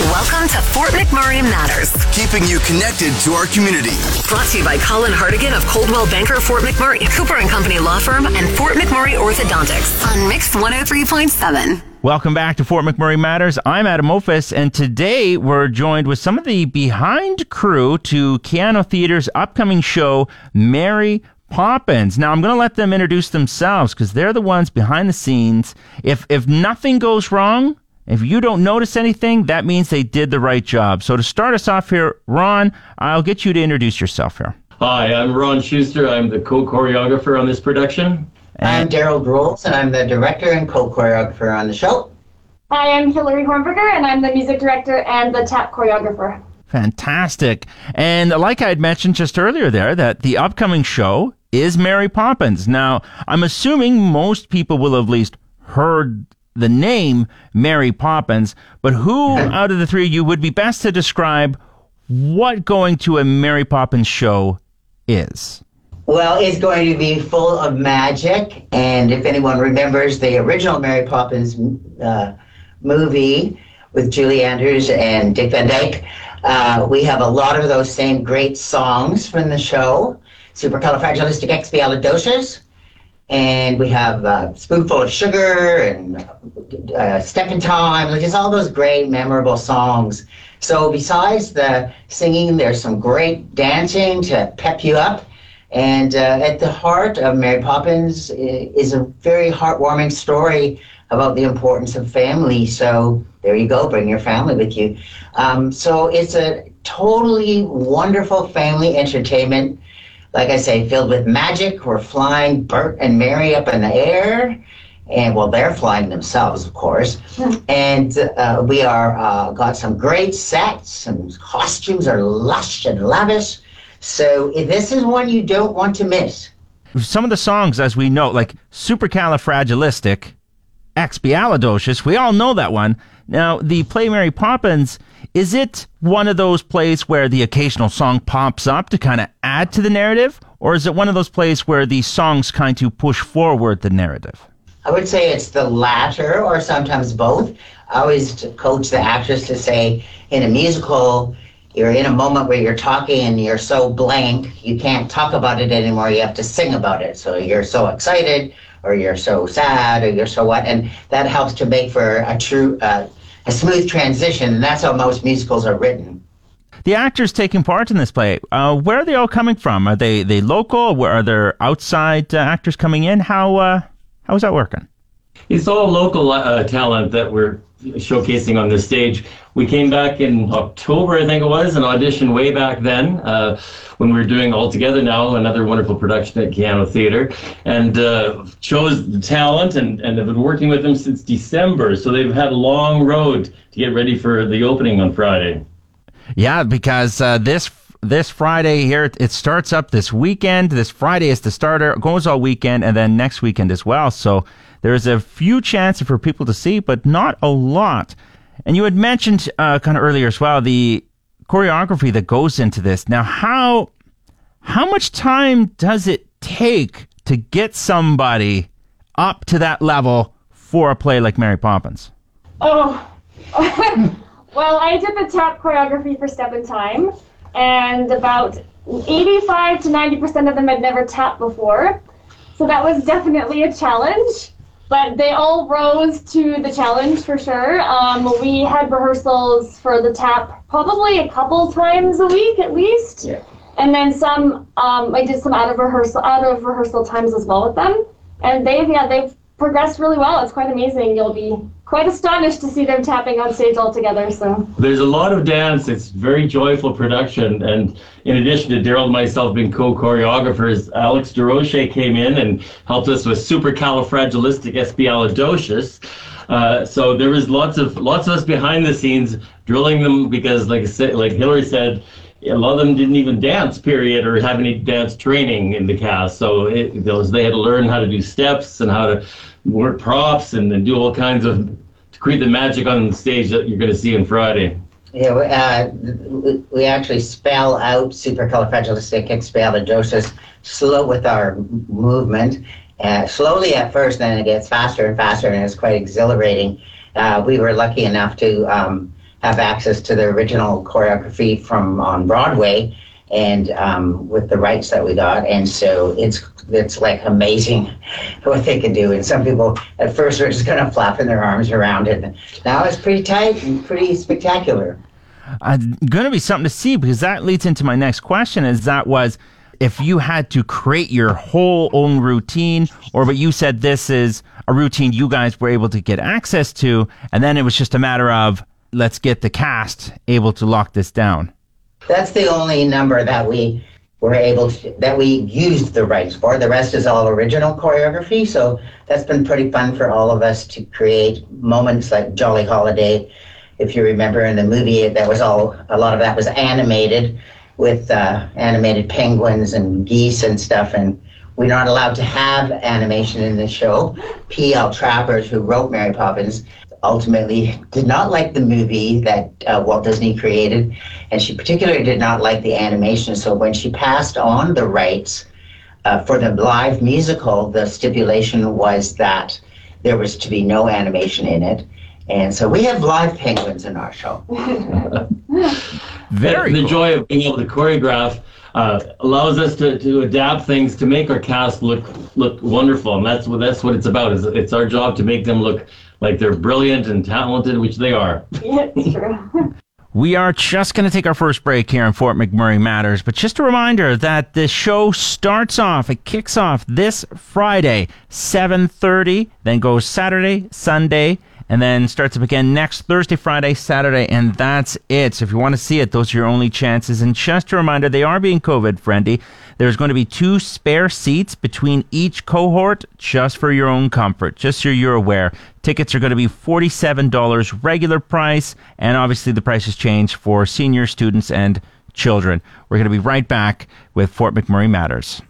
Welcome to Fort McMurray Matters. Keeping you connected to our community. Brought to you by Colin Hardigan of Coldwell Banker Fort McMurray, Cooper and Company Law Firm, and Fort McMurray Orthodontics on Mix 103.7. Welcome back to Fort McMurray Matters. I'm Adam Ophis, and today we're joined with some of the behind crew to Keyano Theater's upcoming show, Mary Poppins. Now I'm going to let them introduce themselves because they're the ones behind the scenes. If if nothing goes wrong, if you don't notice anything, that means they did the right job. So to start us off here, Ron, I'll get you to introduce yourself here. Hi, I'm Ron Schuster. I'm the co-choreographer on this production. I'm Daryl Groles, and I'm the director and co-choreographer on the show. Hi, I'm Hillary Hornberger, and I'm the music director and the tap choreographer. Fantastic. And like I had mentioned just earlier there, that the upcoming show is Mary Poppins. Now, I'm assuming most people will have at least heard the name Mary Poppins, but who out of the three of you would be best to describe what going to a Mary Poppins show is? Well, it's going to be full of magic, and if anyone remembers the original Mary Poppins uh, movie with Julie Andrews and Dick Van Dyke, uh, we have a lot of those same great songs from the show. Supercalifragilisticexpialidocious, and we have uh, Spoonful of Sugar and uh, Step in Time, like just all those great, memorable songs. So besides the singing, there's some great dancing to pep you up. And uh, at the heart of Mary Poppins is a very heartwarming story about the importance of family. So there you go, bring your family with you. Um, so it's a totally wonderful family entertainment like I say, filled with magic. We're flying Bert and Mary up in the air. And well, they're flying themselves, of course. And uh, we are uh, got some great sets, and costumes are lush and lavish. So this is one you don't want to miss. Some of the songs, as we know, like Supercalifragilistic, Expialidocious, we all know that one. Now, the play Mary Poppins, is it one of those plays where the occasional song pops up to kind of add to the narrative? Or is it one of those plays where the songs kind of push forward the narrative? I would say it's the latter, or sometimes both. I always coach the actress to say, in a musical, you're in a moment where you're talking and you're so blank, you can't talk about it anymore. You have to sing about it. So you're so excited, or you're so sad, or you're so what, and that helps to make for a true, uh, a smooth transition. And that's how most musicals are written. The actors taking part in this play, uh, where are they all coming from? Are they they local? Where are there outside uh, actors coming in? How uh, how is that working? It's all local uh, talent that we're showcasing on this stage. We came back in October, I think it was, and auditioned way back then uh, when we were doing All Together Now, another wonderful production at Keyano Theater, and uh, chose the talent and, and have been working with them since December. So they've had a long road to get ready for the opening on Friday. Yeah, because uh, this this Friday here it starts up this weekend. This Friday is the starter, goes all weekend, and then next weekend as well. So there's a few chances for people to see, but not a lot. And you had mentioned uh, kind of earlier as well the choreography that goes into this. Now, how how much time does it take to get somebody up to that level for a play like Mary Poppins? Oh, well, I did the tap choreography for Step in Time, and about 85 to 90% of them had never tapped before. So that was definitely a challenge but they all rose to the challenge for sure. Um, we had rehearsals for the tap probably a couple times a week at least. Yeah. And then some, um, I did some out of rehearsal, out of rehearsal times as well with them. And they've, yeah, they've progressed really well. It's quite amazing. You'll be quite astonished to see them tapping on stage all together. So there's a lot of dance. It's very joyful production, and in addition to Daryl and myself being co-choreographers, Alex DeRoche came in and helped us with Supercalifragilisticexpialidocious. Uh, so there was lots of lots of us behind the scenes drilling them because, like I said, like Hillary said, a lot of them didn't even dance, period, or have any dance training in the cast. So it, those they had to learn how to do steps and how to work props and, and do all kinds of to create the magic on the stage that you're going to see on Friday. Yeah, we, uh, we- we actually spell out supercalifragilisticexpialidocious slow with our movement. Uh, slowly at first, then it gets faster and faster, and it's quite exhilarating. Uh, we were lucky enough to um, have access to the original choreography from on Broadway, and um, with the rights that we got, and so it's it's like amazing what they can do. And some people at first were just kind of flapping their arms around it. Now it's pretty tight and pretty spectacular. uh, going to be something to see because that leads into my next question is that was if you had to create your whole own routine or but you said this is a routine you guys were able to get access to and then it was just a matter of let's get the cast able to lock this down That's the only number that we were able to, that we used the rights for. The rest is all original choreography. So that's been pretty fun for all of us to create moments like Jolly Holiday. If you remember in the movie, that was all, a lot of that was animated with uh, animated penguins and geese and stuff. And we're not allowed to have animation in the show. P.L. Travers, who wrote Mary Poppins, ultimately did not like the movie that uh, Walt Disney created, and she particularly did not like the animation. So when she passed on the rights uh, for the live musical, the stipulation was that there was to be no animation in it. And so we have live penguins in our show. very the cool. joy of being able to choreograph uh, allows us to, to adapt things to make our cast look look wonderful, and that's what that's what it's about. Is it's our job to make them look like they're brilliant and talented, which they are. Yeah, it's true. We are just going to take our first break here in Fort McMurray Matters, but just a reminder that the show starts off, it kicks off this Friday, 7:30, then goes Saturday, Sunday, and then starts up again next Thursday, Friday, Saturday, and that's it. So if you want to see it, those are your only chances. And just a reminder, they are being COVID friendly. There's going to be two spare seats between each cohort just for your own comfort, just so you're aware. Tickets are going to be $47 regular price, and obviously the prices change for senior students and children. We're going to be right back with Fort McMurray Matters.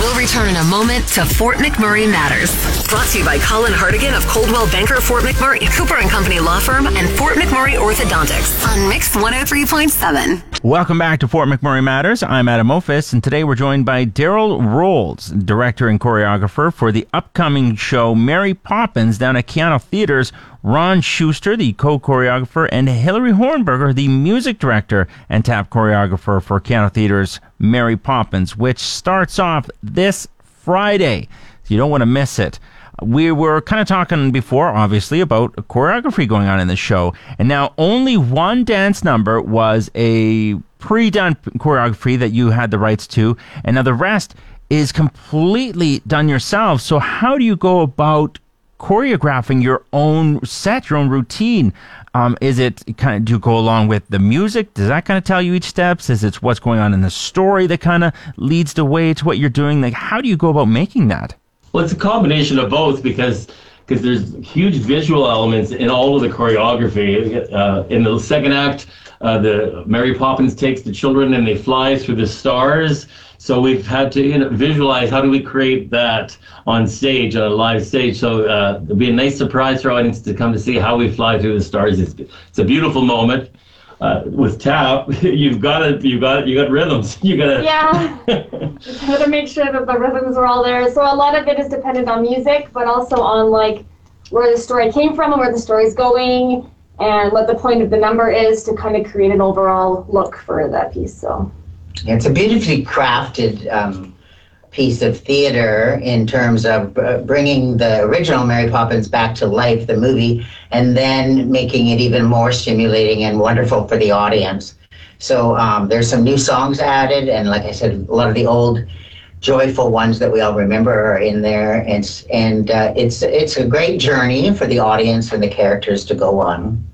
We'll return in a moment to Fort McMurray Matters. Brought to you by Colin Hardigan of Coldwell Banker Fort McMurray, Cooper and Company Law Firm, and Fort McMurray Orthodontics on Mix 103.7. Welcome back to Fort McMurray Matters. I'm Adam Ophis, and today we're joined by Daryl Rolls, director and choreographer for the upcoming show Mary Poppins down at Keyano Theaters. Ron Schuster, the co-choreographer, and Hilary Hornberger, the music director and tap choreographer for Keyano Theaters Mary Poppins, which starts off this Friday. You don't want to miss it. We were kind of talking before, obviously, about choreography going on in the show, and now only one dance number was a pre-done choreography that you had the rights to, and now the rest is completely done yourself. So how do you go about choreographing your own set, your own routine? Um, is it kind of do you go along with the music? Does that kind of tell you each steps? Is it what's going on in the story that kind of leads the way to what you're doing? Like, how do you go about making that? Well, it's a combination of both because because there's huge visual elements in all of the choreography. Uh, in the second act, uh, the Mary Poppins takes the children and they fly through the stars. So we've had to you know, visualize how do we create that on stage, on a live stage. So uh, it'll be a nice surprise for our audience to come to see how we fly through the stars. It's, it's a beautiful moment. Uh, with tap, you've got it. You've got it. You got rhythms. You got to. Yeah. Had to make sure that the rhythms are all there. So a lot of it is dependent on music, but also on like where the story came from and where the story's going, and what the point of the number is to kind of create an overall look for that piece. So. It's a beautifully crafted um, piece of theater in terms of uh, bringing the original Mary Poppins back to life, the movie, and then making it even more stimulating and wonderful for the audience. So um, there's some new songs added, and like I said, a lot of the old joyful ones that we all remember are in there. And, and uh, it's, it's a great journey for the audience and the characters to go on.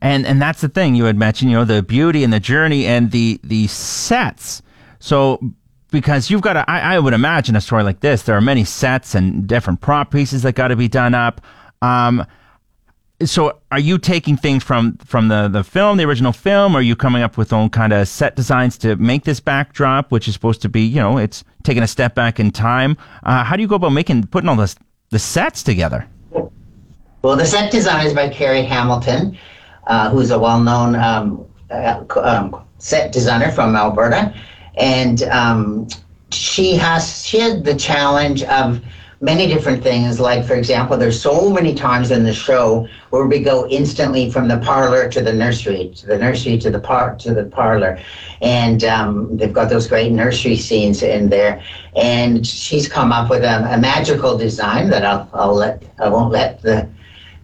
And and that's the thing you had mentioned, you know, the beauty and the journey and the the sets. So because you've got to, I, I would imagine a story like this. There are many sets and different prop pieces that got to be done up. Um, so are you taking things from from the the film the original film or are you coming up with own kind of set designs to make this backdrop which is supposed to be you know it's taking a step back in time uh, how do you go about making putting all this the sets together Well, the set design is by Carrie Hamilton, uh, who's a well-known um, uh, um, set designer from Alberta, and um, she has she had the challenge of many different things. Like, for example, there's so many times in the show where we go instantly from the parlor to the nursery, to the nursery to the par to the parlor, and um, they've got those great nursery scenes in there. And she's come up with a, a magical design that I'll, I'll let I won't let the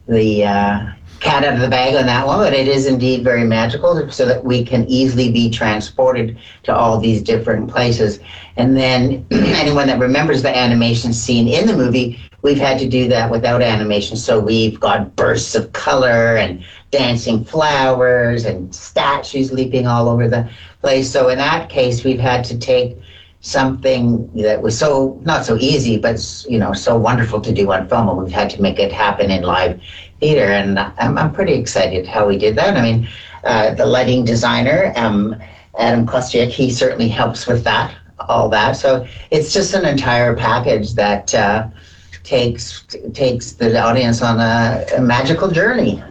the uh, cat out of the bag on that one, but it is indeed very magical so that we can easily be transported to all these different places. And then anyone that remembers the animation scene in the movie, we've had to do that without animation. So we've got bursts of color and dancing flowers and statues leaping all over the place. So in that case, we've had to take something that was so not so easy, but you know so wonderful to do on film, and we've had to make it happen in live theater. And I'm, I'm pretty excited how we did that. I mean, uh, the lighting designer, um, Adam Kostiak, he certainly helps with that, all that. So it's just an entire package that uh, takes takes the audience on a, a magical journey.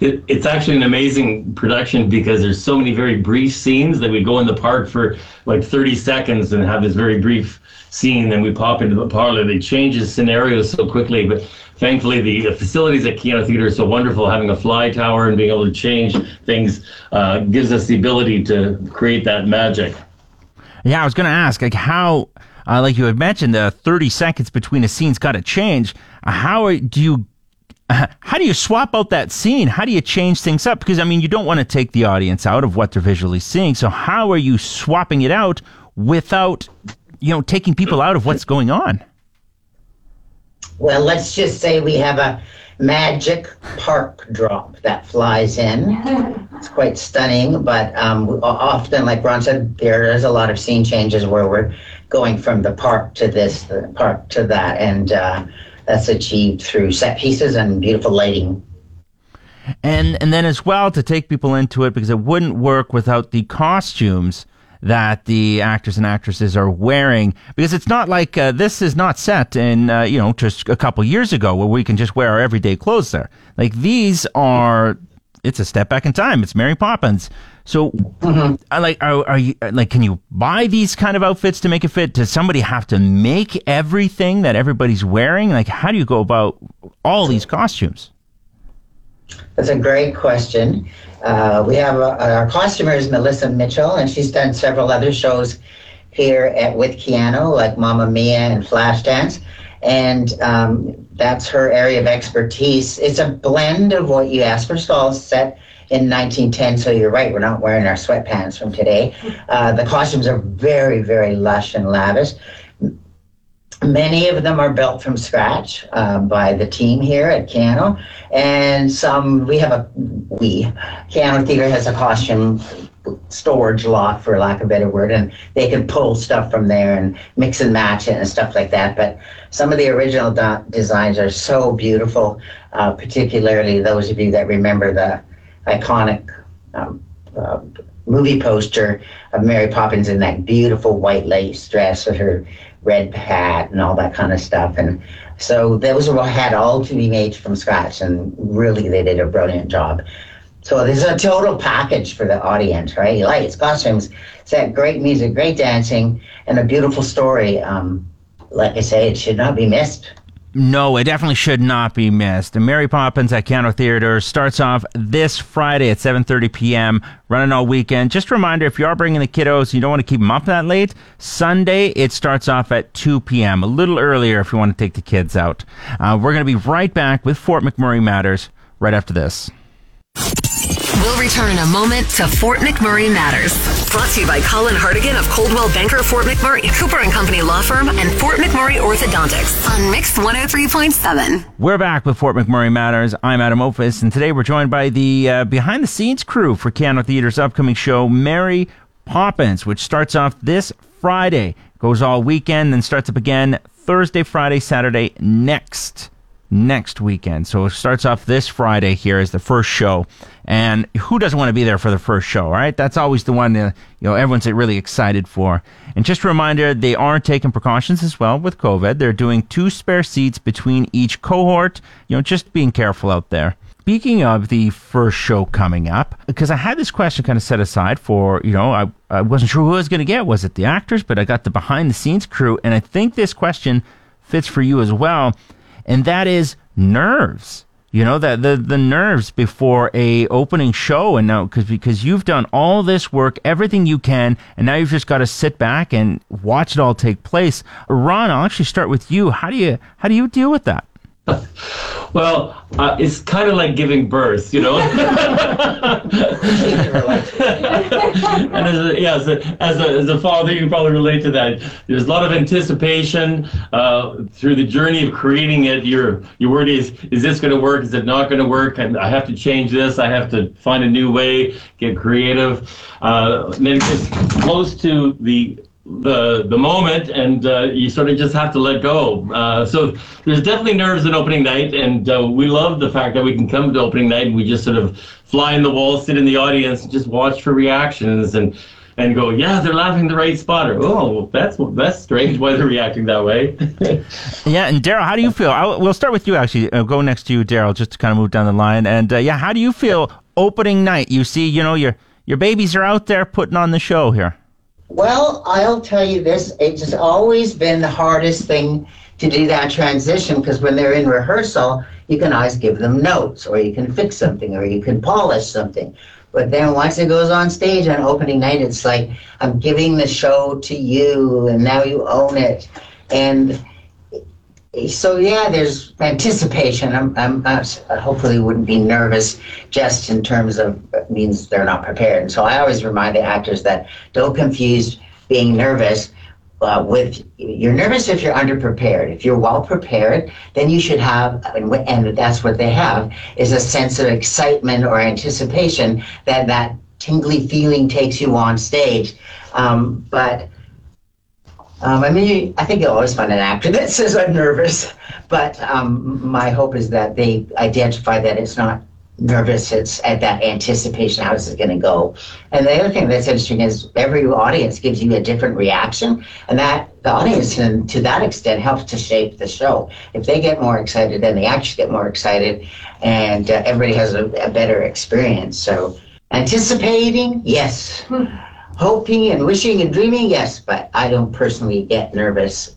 It, it's actually an amazing production because there's so many very brief scenes that we go in the park for like 30 seconds and have this very brief scene. Then we pop into the parlor. They change the scenarios so quickly, but thankfully the facilities at Keyano Theater are so wonderful. Having a fly tower and being able to change things uh, gives us the ability to create that magic. yeah i was gonna ask like how uh, like you had mentioned the 30 seconds between a scene's got to change uh, how do you how do you swap out that scene? How do you change things up? Because I mean, you don't want to take the audience out of what they're visually seeing. So how are you swapping it out without, you know, taking people out of what's going on? Well, let's just say we have a magic park drop that flies in. It's quite stunning, but um, often, like Ron said, there is a lot of scene changes where we're going from the park to this, the park to that, and uh, that's achieved through set pieces and beautiful lighting. and and then as well to take people into it because it wouldn't work without the costumes that the actors and actresses are wearing. Because it's not like uh, this is not set in uh, you know just a couple years ago where we can just wear our everyday clothes there. Like these are it's a step back in time. It's mary poppins. So I like are, are you like can you buy these kind of outfits to make it fit? Does somebody have to make everything that everybody's wearing? Like how do you go about all these costumes That's a great question. Uh, we have uh, our costumer is Melissa Mitchell, and she's done several other shows here at with Keyano, like Mamma Mia and Flashdance, and um, that's her area of expertise. It's a blend of what you asked for. All set in 1910. So you're right, we're not wearing our sweatpants from today. Uh, the costumes are very, very lush and lavish. Many of them are built from scratch uh, by the team here at Keyano, and some we have a we Keyano Theater has a costume storage lot, for lack of a better word, and they can pull stuff from there and mix and match it and stuff like that. But some of the original do- designs are so beautiful, uh, particularly those of you that remember the iconic um, uh, movie poster of Mary Poppins in that beautiful white lace dress with her red hat and all that kind of stuff. And so those were had all to be made from scratch, and really they did a brilliant job. So there's a total package for the audience, right? Lights, costumes, set, great music, great dancing, and a beautiful story. Um, like I say, it should not be missed. No, it definitely should not be missed. And Mary Poppins at Keyano Theater starts off this Friday at 7.30 p.m., running all weekend. Just a reminder, if you are bringing the kiddos, you don't want to keep them up that late, Sunday it starts off at 2 p.m., a little earlier if you want to take the kids out. Uh, we're going to be right back with Fort McMurray Matters right after this. We'll return in a moment to Fort McMurray Matters. Brought to you by Colin Hardigan of Coldwell Banker Fort McMurray, Cooper and Company Law Firm, and Fort McMurray Orthodontics on Mix 103.7. We're back with Fort McMurray Matters. I'm Adam Opus, and today we're joined by the uh, behind the scenes crew for Keyano Theater's upcoming show, Mary Poppins, which starts off this Friday, goes all weekend, then starts up again Thursday, Friday, Saturday next next weekend. So it starts off this Friday here as the first show. And who doesn't want to be there for the first show, right? That's always the one that, you know, everyone's really excited for. And just a reminder, they are taking precautions as well with COVID. They're doing two spare seats between each cohort. You know, just being careful out there. Speaking of the first show coming up, because I had this question kind of set aside for, you know, I, I wasn't sure who I was going to get. Was it the actors? But I got the behind the scenes crew. And I think this question fits for you as well. And that is nerves. You know, that the, the nerves before a opening show. And now, because, because you've done all this work, everything you can, and now you've just got to sit back and watch it all take place. Ron, I'll actually start with you. How do you, how do you deal with that? Well, uh, it's kind of like giving birth, you know. and as a, yeah, as a, as a, as a father, you can probably relate to that. There's a lot of anticipation uh, through the journey of creating it. Your your word is: Is this going to work? Is it not going to work? And I have to change this. I have to find a new way. Get creative. Uh, and then it gets close to the the the moment, and uh, you sort of just have to let go. Uh, so there's definitely nerves in opening night, and uh, we love the fact that we can come to opening night and we just sort of fly in the wall, sit in the audience, and just watch for reactions and. And go, yeah, they're laughing the right spot, or oh, that's that's strange. Why they're reacting that way? yeah, and Daryl, how do you feel? I, we'll start with you. Actually, I'll go next to you, Daryl, just to kind of move down the line. And uh, yeah, how do you feel opening night? You see, you know, your your babies are out there putting on the show here. Well, I'll tell you this, it's just always been the hardest thing to do that transition because when they're in rehearsal, you can always give them notes or you can fix something or you can polish something. But then once it goes on stage on opening night, it's like, I'm giving the show to you and now you own it. And so yeah, there's anticipation. I'm, I'm, I hopefully wouldn't be nervous just in terms of means they're not prepared. And so I always remind the actors that don't confuse being nervous uh, with you're nervous if you're underprepared. If you're well prepared, then you should have, and, and that's what they have, is a sense of excitement or anticipation that that tingly feeling takes you on stage. Um, but um, I mean, I think you'll always find an actor that says I'm nervous, but um, my hope is that they identify that it's not nervous, it's at that anticipation, how is it going to go? And the other thing that's interesting is every audience gives you a different reaction, and that the audience, to that extent, helps to shape the show. If they get more excited, then the actors get more excited, and uh, everybody has a, a better experience. So, anticipating, yes hoping and wishing and dreaming, yes, but I don't personally get nervous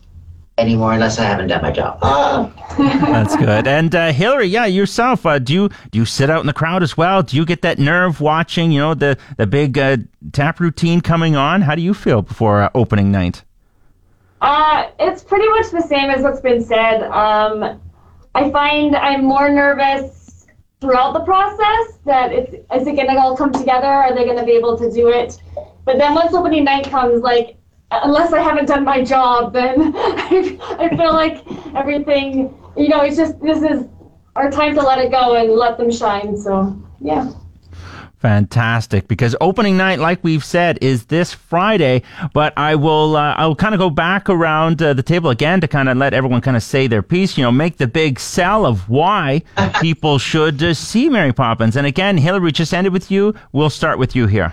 anymore unless I haven't done my job. Ah. That's good. And uh, Hillary, yeah, yourself, uh, do you do you sit out in the crowd as well? Do you get that nerve watching, you know, the the big uh, tap routine coming on? How do you feel before uh, opening night? Uh, it's pretty much the same as what's been said. Um, I find I'm more nervous throughout the process. That it's is it going to all come together? Are they going to be able to do it? But then once opening night comes, like, unless I haven't done my job, then I, I feel like everything, you know, it's just, this is our time to let it go and let them shine. So, yeah. Fantastic, because opening night, like we've said, is this Friday. But I will, uh, I will kind of go back around uh, the table again to kind of let everyone kind of say their piece. You know, make the big sell of why people should uh, see Mary Poppins. And again, Hillary, just ended with you. We'll start with you here.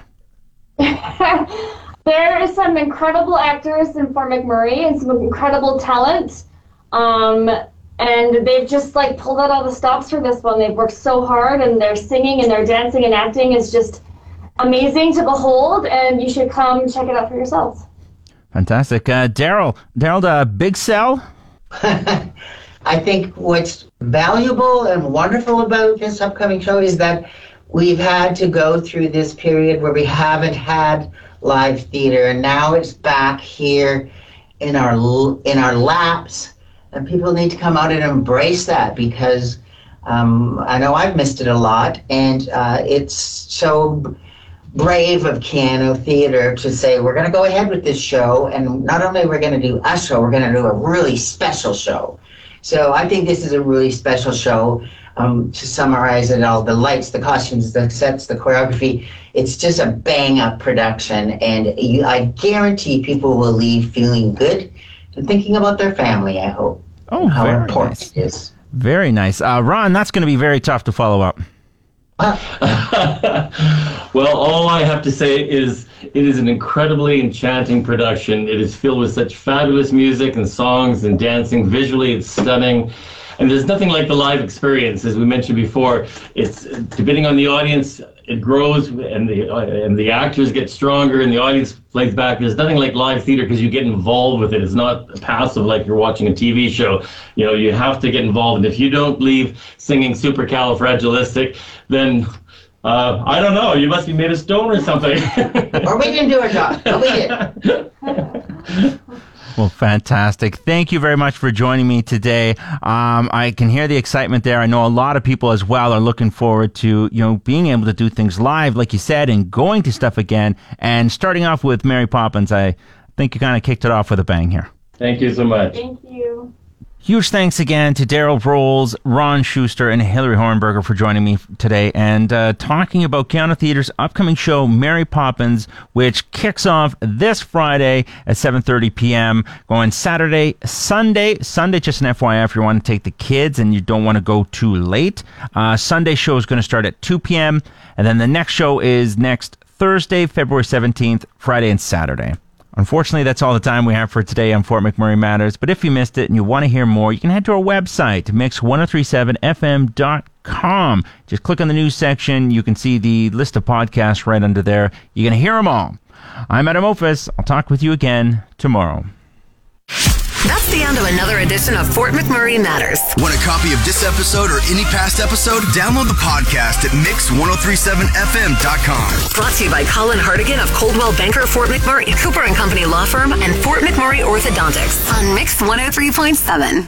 there are some incredible actors in Fort McMurray and some incredible talent. Um, and they've just like pulled out all the stops for this one. They've worked so hard and their singing and their dancing and acting is just amazing to behold and you should come check it out for yourselves. Fantastic. Uh, Daryl, Daryl, the big sell? I think what's valuable and wonderful about this upcoming show is that we've had to go through this period where we haven't had live theater and now it's back here in our in our laps and people need to come out and embrace that because um, I know I've missed it a lot and uh, it's so brave of Keyano Theater to say we're going to go ahead with this show and not only we're going to do a show we're going to do a really special show. So I think this is a really special show um, to summarize it all the lights, the costumes, the sets, the choreography. It's just a bang up production, and you, I guarantee people will leave feeling good and thinking about their family. I hope. Oh, how very important nice. it is. Very nice. Uh, Ron, that's going to be very tough to follow up. Well, all I have to say is it is an incredibly enchanting production. It is filled with such fabulous music and songs and dancing. Visually, it's stunning. And there's nothing like the live experience, as we mentioned before. It's depending on the audience, it grows, and the uh, and the actors get stronger, and the audience plays back. There's nothing like live theater because you get involved with it. It's not passive like you're watching a TV show. You know, you have to get involved, and if you don't leave singing supercalifragilistic, then uh, I don't know. You must be made of stone or something. Or we didn't do our job. But we did. Well, fantastic. Thank you very much for joining me today. Um, I can hear the excitement there. I know a lot of people as well are looking forward to, you know, being able to do things live, like you said, and going to stuff again. And starting off with Mary Poppins, I think you kind of kicked it off with a bang here. Thank you so much. Thank you. Huge thanks again to Daryl Rolls, Ron Schuster, and Hillary Hornberger for joining me today and uh, talking about Keyano Theater's upcoming show, Mary Poppins, which kicks off this Friday at 7.30 p.m., going Saturday, Sunday. Sunday, just an FYI, if you want to take the kids and you don't want to go too late. Uh, Sunday show is going to start at 2 p.m., and then the next show is next Thursday, February 17th, Friday, and Saturday. Unfortunately, that's all the time we have for today on Fort McMurray Matters. But if you missed it and you want to hear more, you can head to our website, mix1037fm.com. Just click on the news section. You can see the list of podcasts right under there. You're going to hear them all. I'm Adam Ophis. I'll talk with you again tomorrow. That's the end of another edition of Fort McMurray Matters. Want a copy of this episode or any past episode? Download the podcast at mix1037fm.com. Brought to you by Colin Hardigan of Coldwell Banker Fort McMurray, Cooper and Company Law Firm, and Fort McMurray Orthodontics on Mix 103.7.